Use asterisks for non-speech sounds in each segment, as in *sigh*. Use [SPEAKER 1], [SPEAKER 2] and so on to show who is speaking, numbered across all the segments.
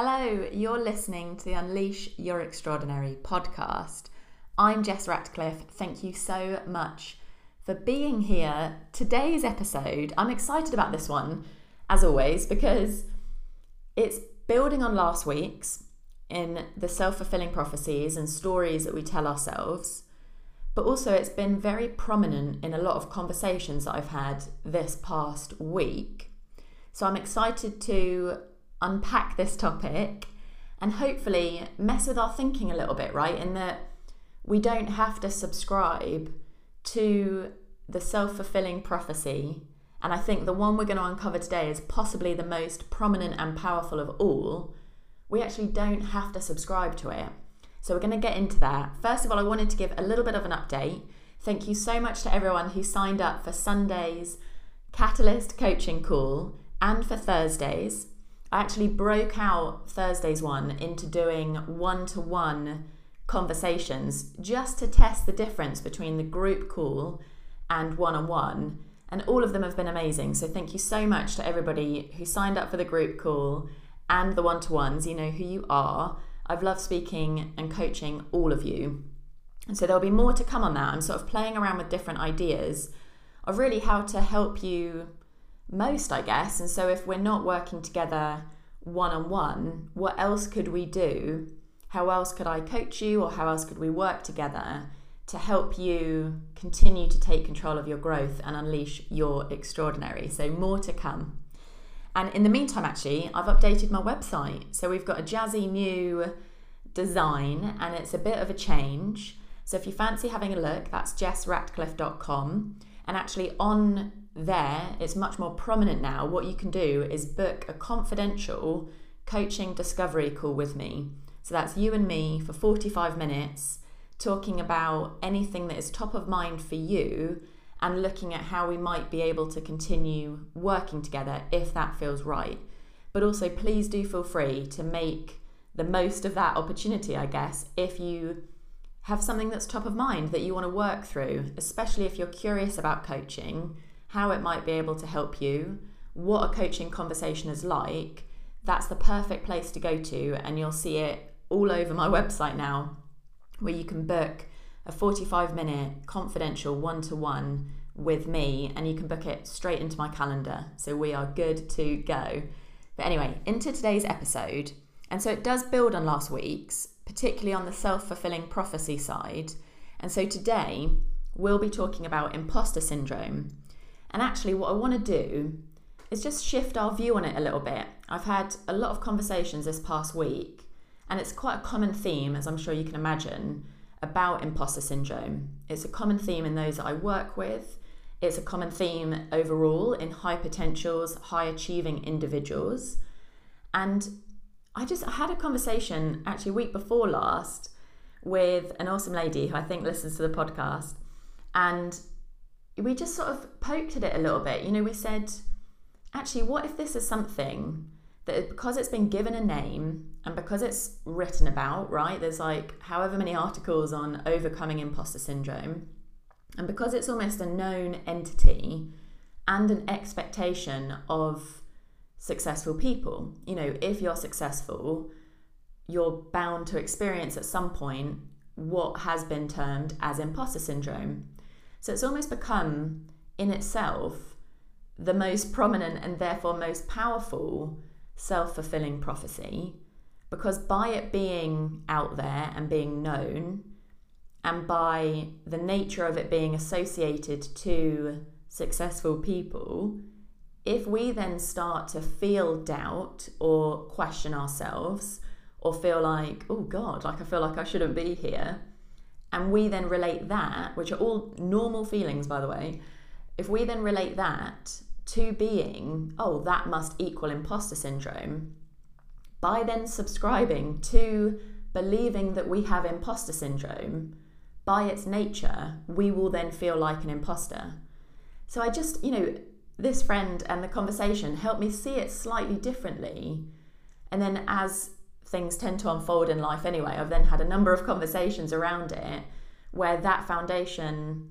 [SPEAKER 1] Hello, you're listening to the Unleash Your Extraordinary podcast. I'm Jess Ratcliffe. Thank you so much for being here. Today's episode, I'm excited about this one, as always, because it's building on last week's in the self fulfilling prophecies and stories that we tell ourselves. But also, it's been very prominent in a lot of conversations that I've had this past week. So, I'm excited to unpack this topic and hopefully mess with our thinking a little bit, right? In that we don't have to subscribe to the self fulfilling prophecy. And I think the one we're going to uncover today is possibly the most prominent and powerful of all. We actually don't have to subscribe to it. So we're going to get into that. First of all, I wanted to give a little bit of an update. Thank you so much to everyone who signed up for Sunday's Catalyst coaching call and for Thursdays. I actually broke out Thursday's one into doing one to one conversations just to test the difference between the group call and one on one. And all of them have been amazing. So thank you so much to everybody who signed up for the group call and the one to ones. You know who you are. I've loved speaking and coaching all of you. And so there'll be more to come on that. I'm sort of playing around with different ideas of really how to help you most, I guess. And so if we're not working together one on one, what else could we do? How else could I coach you, or how else could we work together to help you continue to take control of your growth and unleash your extraordinary? So, more to come. And in the meantime, actually, I've updated my website. So, we've got a jazzy new design and it's a bit of a change. So, if you fancy having a look, that's jessratcliffe.com. And actually, on there, it's much more prominent now. What you can do is book a confidential coaching discovery call with me. So that's you and me for 45 minutes talking about anything that is top of mind for you and looking at how we might be able to continue working together if that feels right. But also, please do feel free to make the most of that opportunity, I guess, if you have something that's top of mind that you want to work through, especially if you're curious about coaching how it might be able to help you, what a coaching conversation is like, that's the perfect place to go to. And you'll see it all over my *laughs* website now, where you can book a 45 minute confidential one to one with me, and you can book it straight into my calendar. So we are good to go. But anyway, into today's episode. And so it does build on last week's, particularly on the self fulfilling prophecy side. And so today we'll be talking about imposter syndrome. And actually, what I want to do is just shift our view on it a little bit. I've had a lot of conversations this past week, and it's quite a common theme, as I'm sure you can imagine, about imposter syndrome. It's a common theme in those that I work with. It's a common theme overall in high potentials, high achieving individuals. And I just I had a conversation actually a week before last with an awesome lady who I think listens to the podcast. And we just sort of poked at it a little bit. You know, we said, actually, what if this is something that because it's been given a name and because it's written about, right? There's like however many articles on overcoming imposter syndrome, and because it's almost a known entity and an expectation of successful people. You know, if you're successful, you're bound to experience at some point what has been termed as imposter syndrome. So it's almost become, in itself, the most prominent and therefore most powerful self fulfilling prophecy because by it being out there and being known, and by the nature of it being associated to successful people, if we then start to feel doubt or question ourselves or feel like, oh God, like I feel like I shouldn't be here, and we then relate that, which are all normal feelings, by the way, if we then relate that to being, oh, that must equal imposter syndrome, by then subscribing to believing that we have imposter syndrome, by its nature, we will then feel like an imposter. So I just, you know, this friend and the conversation helped me see it slightly differently. And then as things tend to unfold in life anyway. I've then had a number of conversations around it where that foundation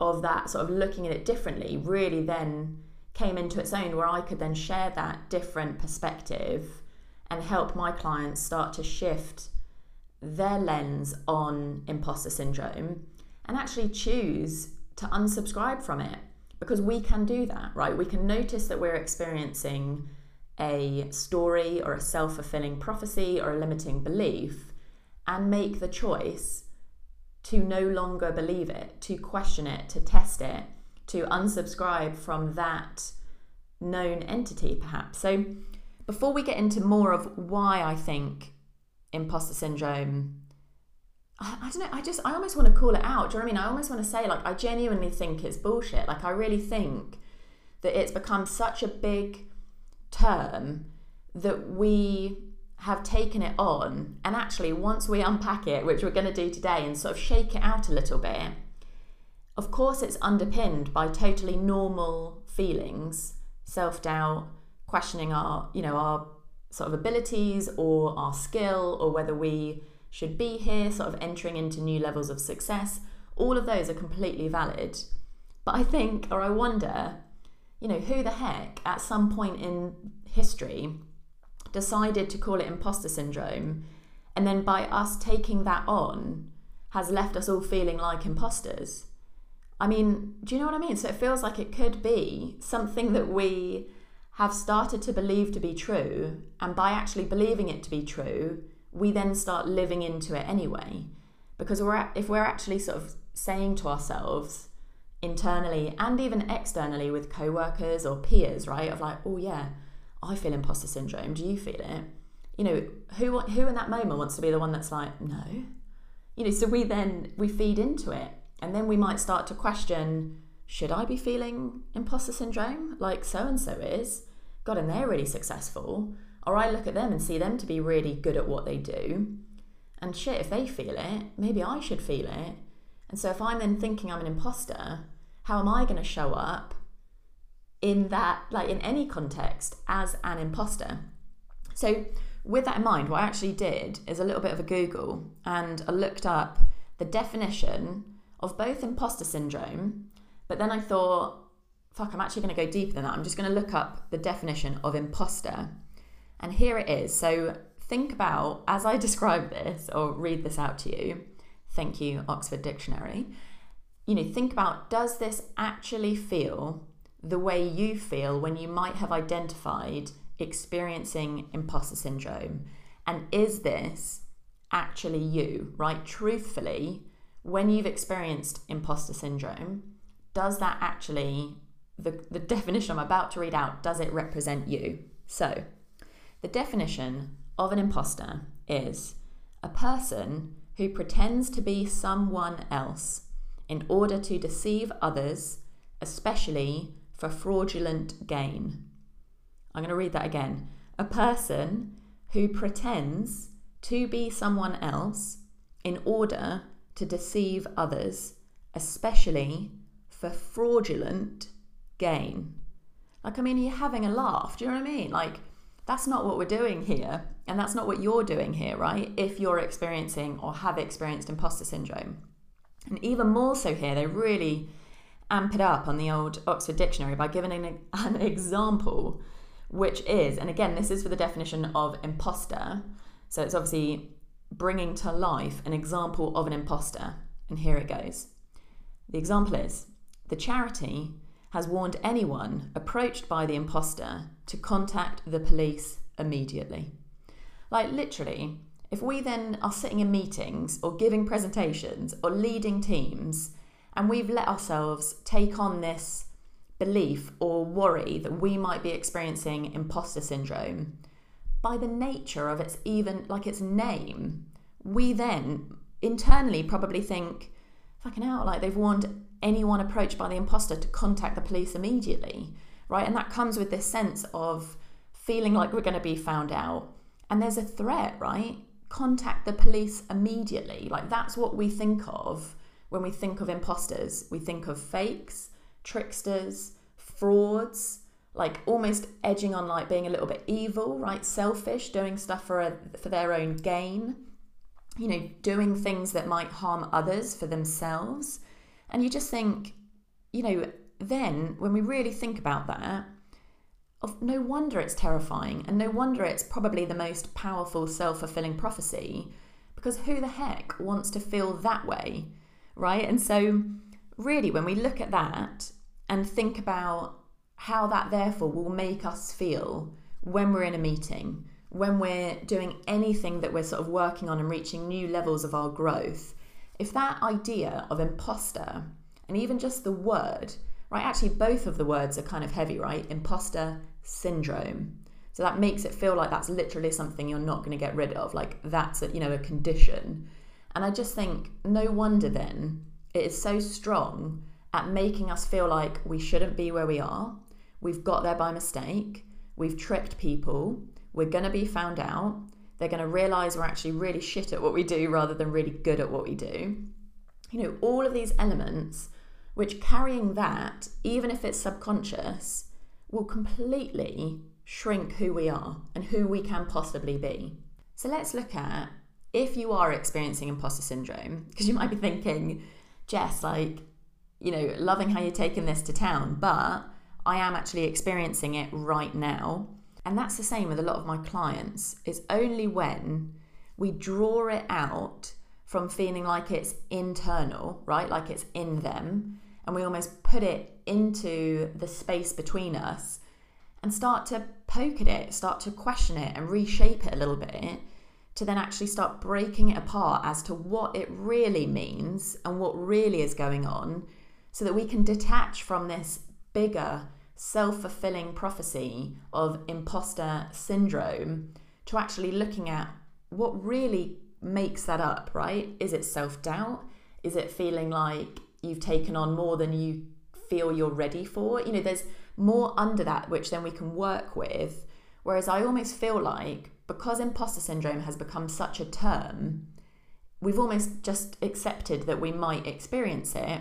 [SPEAKER 1] of that sort of looking at it differently really then came into its own, where I could then share that different perspective and help my clients start to shift their lens on imposter syndrome and actually choose to unsubscribe from it because we can do that, right? We can notice that we're experiencing a story or a self fulfilling prophecy or a limiting belief and make the choice to no longer believe it, to question it, to test it, to unsubscribe from that known entity, perhaps. So, before we get into more of why I think imposter syndrome, I, I, don't know, I just, I almost want to call it out. Do you know what I mean? I almost want to say, like, I genuinely think it's bullshit. Like, I really think that it's become such a big term that we have taken it on. And actually, once we unpack it, which we're going to do today, and sort of shake it out a little bit, of course, it's underpinned by totally normal feelings, self doubt, questioning our, you know, our sort of abilities or our skill or whether we should be here, sort of entering into new levels of success. All of those are completely valid. But I think, or I wonder, you know, who the heck at some point in history decided to call it imposter syndrome, and then by us taking that on, has left us all feeling like imposters. I mean, do you know what I mean? So it feels like it could be something that we have started to believe to be true, and by actually believing it to be true, we then start living into it anyway. Because we're if we're actually sort of saying to ourselves internally and even externally with co-workers or peers, right? Of like, oh yeah, I feel imposter syndrome. Do you feel it? You know, who who in that moment wants to be the one that's like, no? You know, so we then we feed into it, and then we might start to question, should I be feeling imposter syndrome like so and so is? God, and they're really successful. Or I look at them and see them to be really good at what they do. And shit, if they feel it, maybe I should feel it. And so if I'm then thinking I'm an imposter, how am I going to show up in that, like in any context, as an imposter. So, with that in mind, what I actually did is a little bit of a Google and I looked up the definition of both imposter syndrome, but then I thought, fuck, I'm actually going to go deeper than that. I'm just going to look up the definition of imposter. And here it is. So, think about as I *laughs* describe this or read this out to you. Thank you, Oxford Dictionary. You know, think about does this actually feel the way you feel when you might have identified experiencing imposter syndrome? And is this actually you, right? Truthfully, when you've experienced imposter syndrome, does that actually, the, the *laughs* definition I'm about to read out, does it represent you? So, the definition of an imposter is a person who pretends to be someone else in order to deceive others, especially for fraudulent gain. I'm going to read that again. A person who pretends to be someone else in order to deceive others, especially for fraudulent gain. Like, I mean, you're having a laugh. Do you know what I mean? Like, that's not what we're doing here. And that's not what you're doing here, right? If you're experiencing or have experienced imposter syndrome. And even more so here, they really amp it up on the old Oxford Dictionary by giving an, *laughs* an example, which is, and again, this is for the definition of imposter. So it's obviously bringing to life an example of an imposter. And here it goes. The example is the charity has warned anyone approached by the imposter to contact the police immediately. Like, literally, if we then are sitting in meetings or giving presentations or leading teams and we've let ourselves take on this belief or worry that we might be experiencing imposter syndrome, by the nature of its even like its name, we then internally probably think, fucking hell, like they've warned anyone approached by the imposter to contact the police immediately, right? And that comes with this sense of feeling like we're going to be found out. And there's a threat, right? Contact the police immediately. Like that's what we think of when we think of imposters, we think of fakes, tricksters, frauds, like almost edging on like being a little bit evil, right? Selfish, doing stuff for a, for their own gain. You know, doing things that might harm others for themselves. And you just think, you know, then when we really think about that, of no wonder it's terrifying and no wonder it's probably the most powerful self-fulfilling prophecy because who the heck wants to feel that way right? And so really when we look at that and think about how that therefore will make us feel when we're in a meeting when we're doing anything that we're sort of working on and reaching new levels of our growth if that idea of imposter and even just the word right actually both of the words are kind of heavy right imposter syndrome. So that makes it feel like that's literally something you're not going to get rid of, like that's a, you know a condition. And I just think no wonder then it is so strong at making us feel like we shouldn't be where we are. We've got there by mistake. We've tricked people. We're going to be found out. They're going to realize we're actually really shit at what we do rather than really good at what we do. You know, all of these elements, which carrying that, even if it's subconscious, will completely shrink who we are and who we can possibly be. So let's look at if you are experiencing imposter syndrome, because you might be thinking, Jess, like, you know, loving how you're taking this to town, but I am actually experiencing it right now. And that's the same with a lot of my clients. It's only when we draw it out from feeling like it's internal, right? Like it's in them, and we almost put it into the space between us and start to poke at it, start to question it and reshape it a little bit to then actually start breaking it apart as to what it really means and what really is going on so that we can detach from this bigger self fulfilling prophecy of imposter syndrome to actually looking at what really makes that up, right? Is it self doubt? Is it feeling like you've taken on more than you feel you're ready for. You know, there's more under that which then we can work with. Whereas I almost feel like because imposter syndrome has become such a term, we've almost just accepted that we might experience it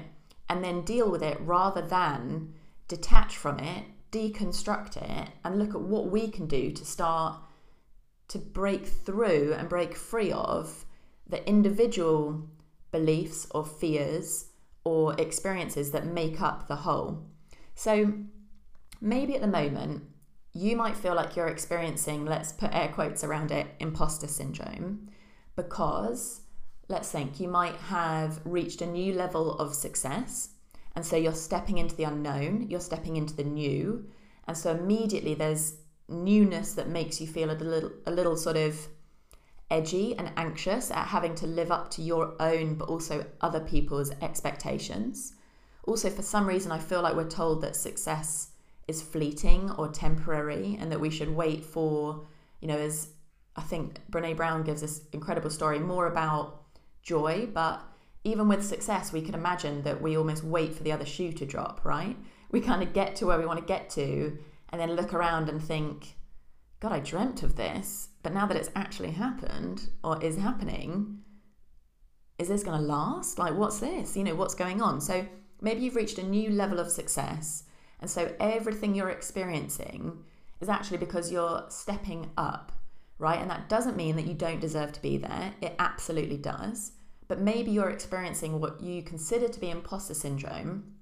[SPEAKER 1] and then deal with it rather than detach from it, deconstruct it, and look at what we can do to start to break through and break free of the individual beliefs or fears or experiences that make up the whole. So maybe at the moment, you might feel like you're experiencing, let's put air quotes around it, imposter syndrome, because let's think you might have reached a new level of success. And so you're stepping into the unknown, you're stepping into the new. And so immediately there's newness that makes you feel a little, a little sort of edgy and anxious at having to live up to your own but also other people's expectations. Also, for some reason, I feel like we're told that success is fleeting or temporary and that we should wait for, you know, as I think Brene Brown gives this incredible story more about joy, but even with success, we can imagine that we almost wait for the other shoe to drop, right? We kind of get to where we want to get to and then look around and think, God, I dreamt of this, but now that it's actually happened or is happening, is this going to last? Like, what's this? You know, what's going on? So maybe you've reached a new level of success. And so everything you're experiencing is actually because you're stepping up, right? And that doesn't mean that you don't deserve to be there. It absolutely does. But maybe you're experiencing what you consider to be imposter syndrome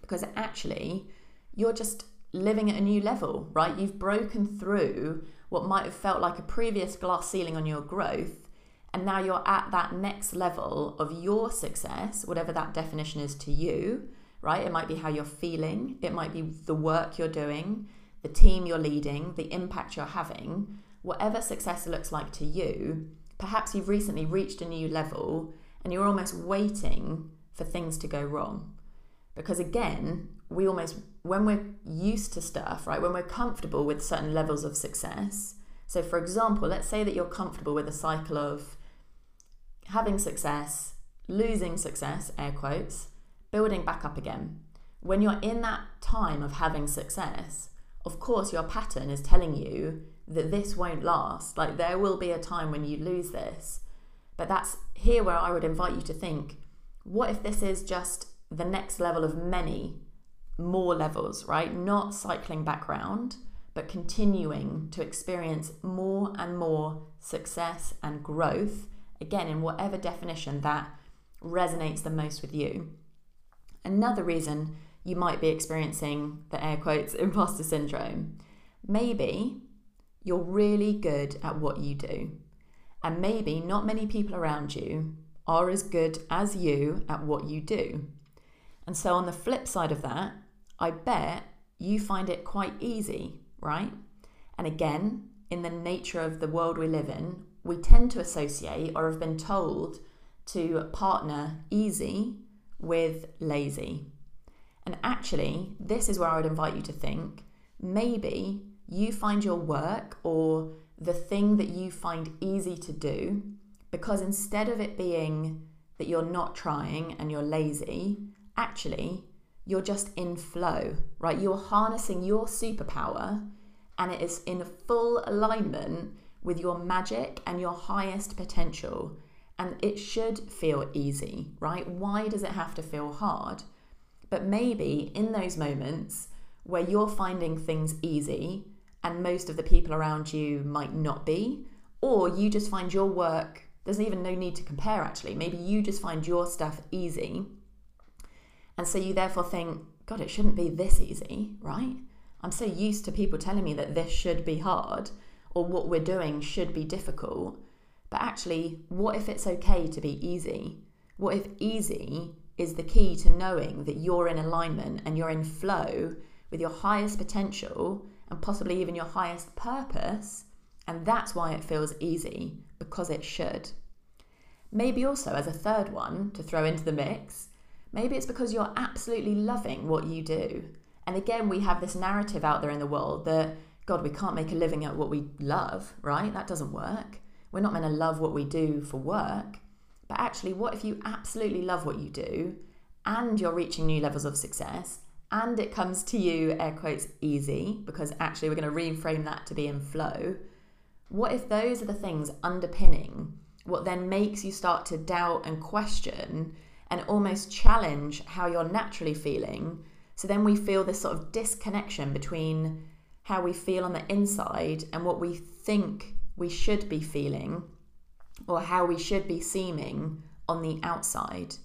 [SPEAKER 1] because actually you're just living at a new level, right? You've broken through what might have felt like a previous glass ceiling on your growth. And now you're at that next level of your success, whatever that definition is to you, right? It might be how you're feeling, it might be the work you're doing, the team you're leading, the impact you're having. Whatever success looks like to you, perhaps you've recently reached a new level and you're almost waiting for things to go wrong. Because again, we almost when we're used to stuff, right? When we're comfortable with certain levels of success. So for example, let's say that you're comfortable with a cycle of having success, losing success, air quotes, building back up again. When you're in that time of having success, of course your pattern is telling you that this won't last. Like there will be a time when you lose this. But that's here where I would invite you to think, what if this is just the next level of many more levels, right? Not cycling background, but continuing to experience more and more success and growth, again, in whatever definition that resonates the most with you. Another reason you might be experiencing the air quotes *laughs* imposter syndrome Maybe you're really good at what you do, and maybe not many people around you are as good as you at what you do. And so, on the flip side of that, I bet you find it quite easy, right? And again, in the nature of the world we live in, we tend to associate or have been told to partner easy with lazy. And actually, this is where I would invite you to think maybe you find your work or the thing that you find easy to do because instead of it being that you're not trying and you're lazy, actually, you're just in flow, right? You're harnessing your superpower and it is in full alignment with your magic and your highest potential. And it should feel easy, right? Why does it have to feel hard? But maybe in those moments where you're finding things easy and most of the people around you might not be, or you just find your work, there's even no need to compare actually. Maybe you just find your stuff easy. And so you therefore think, God, it shouldn't be this easy, right? I'm so used to people telling me that this should be hard or what we're doing should be difficult. But actually, what if it's okay to be easy? What if easy is the key to knowing that you're in alignment and you're in flow with your highest potential and possibly even your highest purpose? And that's why it feels easy, because it should. Maybe also, as a third one to throw into the mix, maybe it's because you're absolutely loving what you do. And again, we have this narrative out there in the world that, God, we can't make a living at what we love, right? That doesn't work. We're not meant to love what we do for work. But actually, what if you absolutely love what you do and you're reaching new levels of success and it comes to you, air quotes, easy, because actually we're going to reframe that to be in flow? What if those are the things underpinning what then makes you start to doubt and question and almost challenge how you're naturally feeling? So then we feel this sort of disconnection between how we feel on the inside and what we think we should be feeling or how we should be seeming on the outside.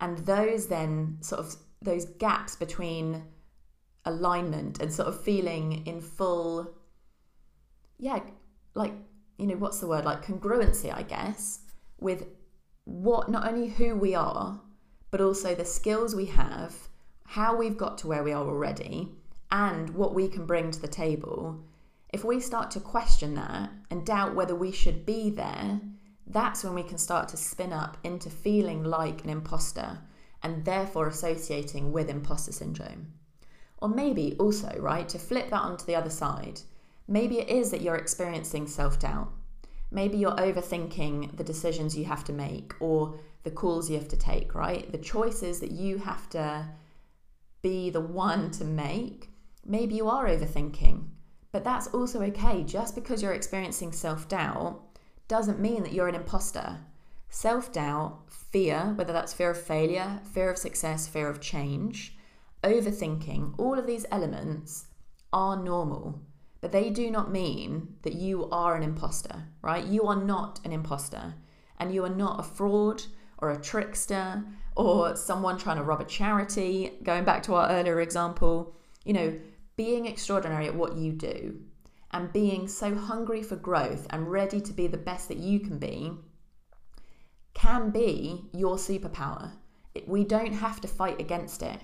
[SPEAKER 1] And those then sort of those gaps between alignment and sort of feeling in full yeah, like you know, what's the word? Like congruency, I guess, with what not only who we are, but also the skills we have how we've got to where we are already, and what we can bring to the table, if we start to question that and doubt whether we should be there, that's when we can start to spin up into feeling like an imposter and therefore associating with imposter syndrome. Or maybe also, right, to flip that onto the other side, maybe it is that you're experiencing self doubt. Maybe you're overthinking the decisions you have to make or the calls you have to take, right? The choices that you have to be the one to make, maybe you are overthinking. But that's also okay. Just because you're experiencing self doubt doesn't mean that you're an imposter. Self doubt, fear, whether that's fear of failure, fear of success, fear of change, overthinking, all of these elements are normal, but they do not mean that you are an imposter, right? You are not an imposter, and you are not a fraud or a trickster or someone trying to rob a charity, going back to our earlier example, you know, being extraordinary at what you do and being so hungry for growth and ready to be the best that you can be can be your superpower. we don't have to fight against it,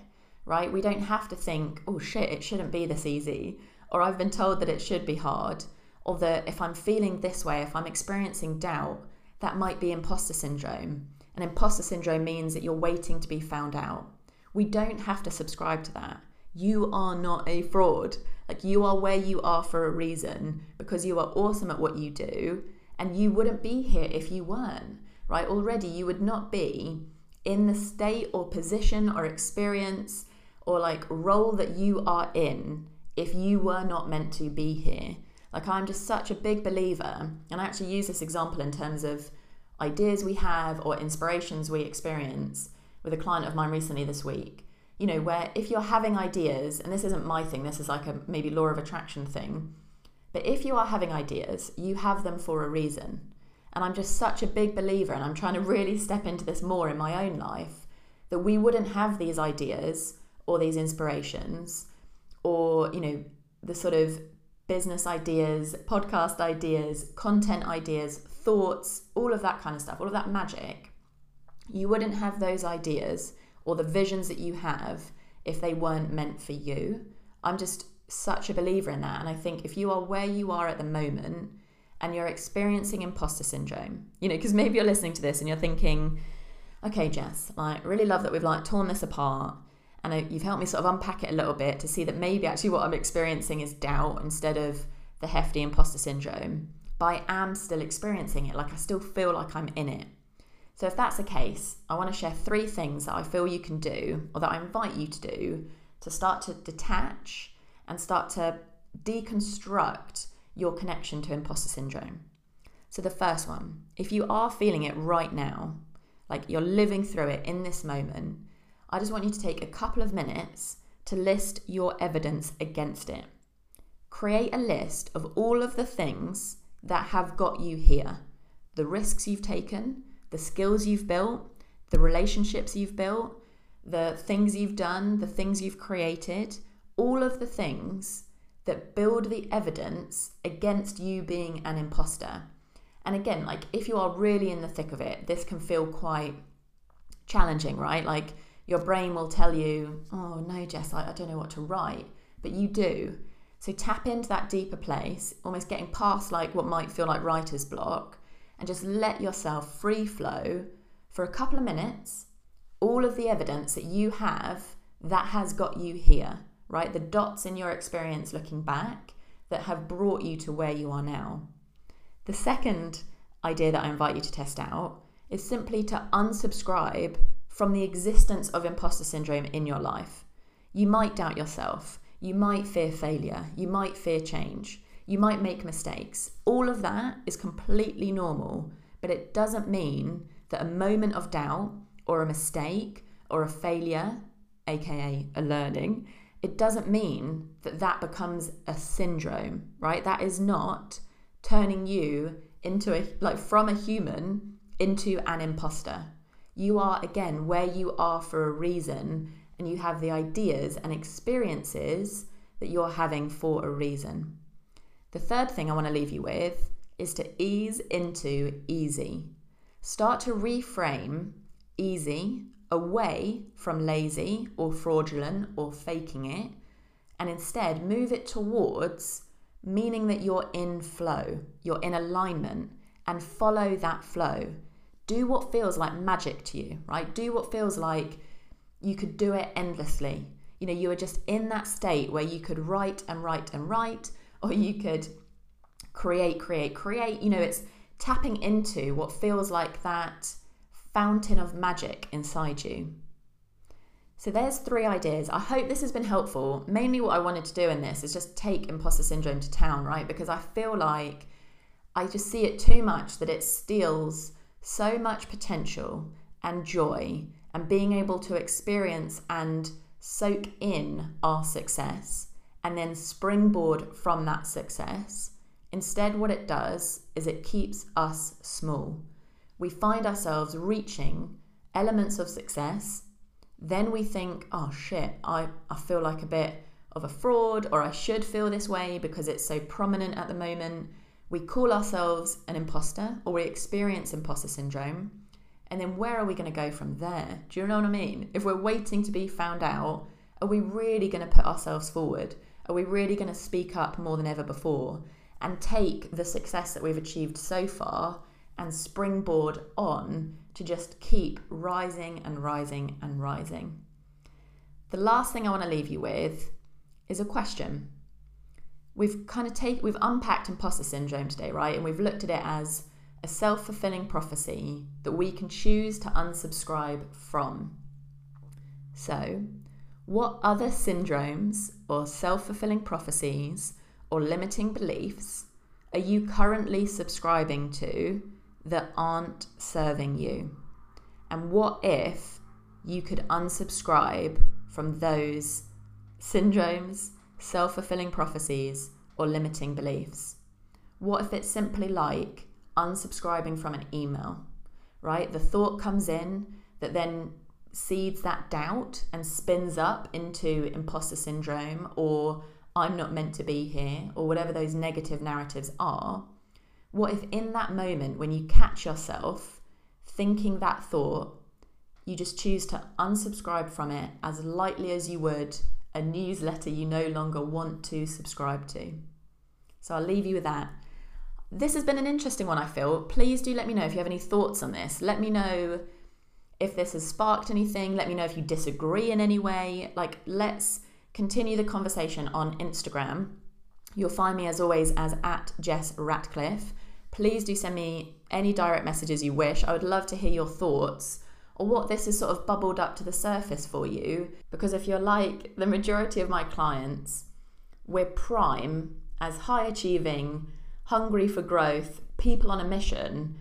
[SPEAKER 1] right? We don't have to think, oh shit, it shouldn't be this easy, or I've been told that it should be hard, or that if I'm feeling this way, if I'm experiencing doubt, that might be imposter syndrome. And imposter syndrome means that you're waiting to be found out. We don't have to subscribe to that. You are not a fraud. Like you are where you are for a reason because you are awesome at what you do and you wouldn't be here if you weren't, right? Already you would not be in the state or position or experience or like role that you are in if you were not meant to be here. Like I'm just such a big believer, and I actually use this example in terms of ideas we have or inspirations we experience with a client of mine recently this week you know where if you're having ideas and this isn't my thing this is like a maybe law of attraction thing but if you are having ideas you have them for a reason and i'm just such a big believer and i'm trying to *laughs* really step into this more in my own life that we wouldn't have these ideas or these inspirations or you know the sort of business ideas, podcast ideas, content ideas, thoughts, all of that kind of stuff, all of that magic, you wouldn't have those ideas or the visions that you have if they weren't meant for you. I'm just such a believer in that. And I think if you are where you are at the moment and you're experiencing imposter syndrome, you know, because maybe you're listening to this and you're thinking, okay, Jess, like, really love that we've like torn this apart and you've helped me sort of unpack it a little bit to see that maybe actually what I'm experiencing is doubt instead of the hefty imposter syndrome. But I am still experiencing it, like I still feel like I'm in it. So if that's the case, I want to share three things that I feel you can do or that I invite you to do to start to detach and start to deconstruct your connection to imposter syndrome. So the first one, if you are feeling it right now, like you're living through it in this moment, I just want you to take a couple of minutes to list your evidence against it. Create a list of all of the things that have got you here the risks you've taken, the skills you've built, the relationships you've built, the things you've done, the things you've created, all of the things that build the evidence against you being an imposter. And again, like if you are really in the thick of it, this can feel quite challenging, right? Like your brain will tell you, oh no, Jess, I, I don't know what to write, but you do. So tap into that deeper place, almost getting past like what might feel like writer's block, and just let yourself free flow for a couple of minutes. All of the evidence that you have that has got you here, right? The dots in your experience looking back that have brought you to where you are now. The second idea that I invite you to test out is simply to unsubscribe from the existence of imposter syndrome in your life. You might doubt yourself. You might fear failure. You might fear change. You might make mistakes. All of that is completely normal, but it doesn't mean that a moment of doubt or a mistake or a failure, aka a learning, it doesn't mean that that becomes a syndrome, right? That is not turning you into a, like, from a human into an imposter. You are, again, where you are for a reason, and you have the ideas and experiences that you're having for a reason. The third thing I want to leave you with is to ease into easy. Start to reframe easy away from lazy or fraudulent or faking it, and instead move it towards meaning that you're in flow, you're in alignment, and follow that flow do what feels like magic to you, right? Do what feels like you could do it endlessly. You know, you are just in that state where you could write and write and write, *laughs* or you could create, create, create. You know, it's tapping into what feels like that fountain of magic inside you. So there's three ideas. I hope this has been helpful. Mainly what I wanted to do in this is just take imposter syndrome to town, right? Because I feel like I just see it too much that it steals so much potential and joy and being able to experience and soak in our success and then springboard from that success. Instead, what it does is it keeps us small. We find ourselves reaching elements of success. Then we think, oh shit, I, I feel like a bit of a fraud, or I should feel this way because it's so prominent at the moment we call ourselves an imposter or we experience imposter syndrome. And then where are we going to go from there? Do you know what I mean? If we're waiting to be found out, are we really going to put ourselves forward? Are we really going to speak up more than ever before and take the success that we've achieved so far and springboard on to just keep rising and rising and rising? The last thing I want to leave you with is a question we've kind of take we've unpacked imposter syndrome today, right? And we've looked at it as a self-fulfilling prophecy that we can choose to unsubscribe from. So, what other syndromes or self-fulfilling prophecies or limiting beliefs are you currently subscribing to that aren't serving you? And what if you could unsubscribe from those syndromes, self fulfilling prophecies, or limiting beliefs? What if it's simply like unsubscribing from an email, right? The thought comes in that then seeds that doubt and spins up into imposter syndrome or I'm not meant to be here, or whatever those negative narratives are, what if in that moment when you catch yourself thinking that thought, you just choose to unsubscribe from it as lightly as you would a newsletter you no longer want to subscribe to? So I'll leave you with that. This has been an interesting one, I feel. Please do let me know if you have any thoughts on this. Let me know if this has sparked anything. Let me know if you disagree in any way. Like, let's continue the conversation on Instagram. You'll find me as always as at Jess Ratcliffe. Please do send me any direct messages you wish. I would love to hear your thoughts or what this has sort of bubbled up to the surface for you. Because if you're like the majority of my clients, we're prime as high achieving, hungry for growth, people on a mission.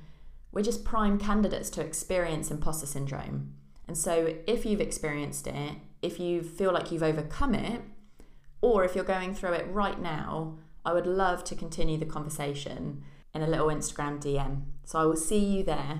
[SPEAKER 1] We're just prime candidates to experience imposter syndrome. And so if you've experienced it, if you feel like you've overcome it, or if you're going through it right now, I would love to continue the conversation in a little Instagram DM. So I will see you there.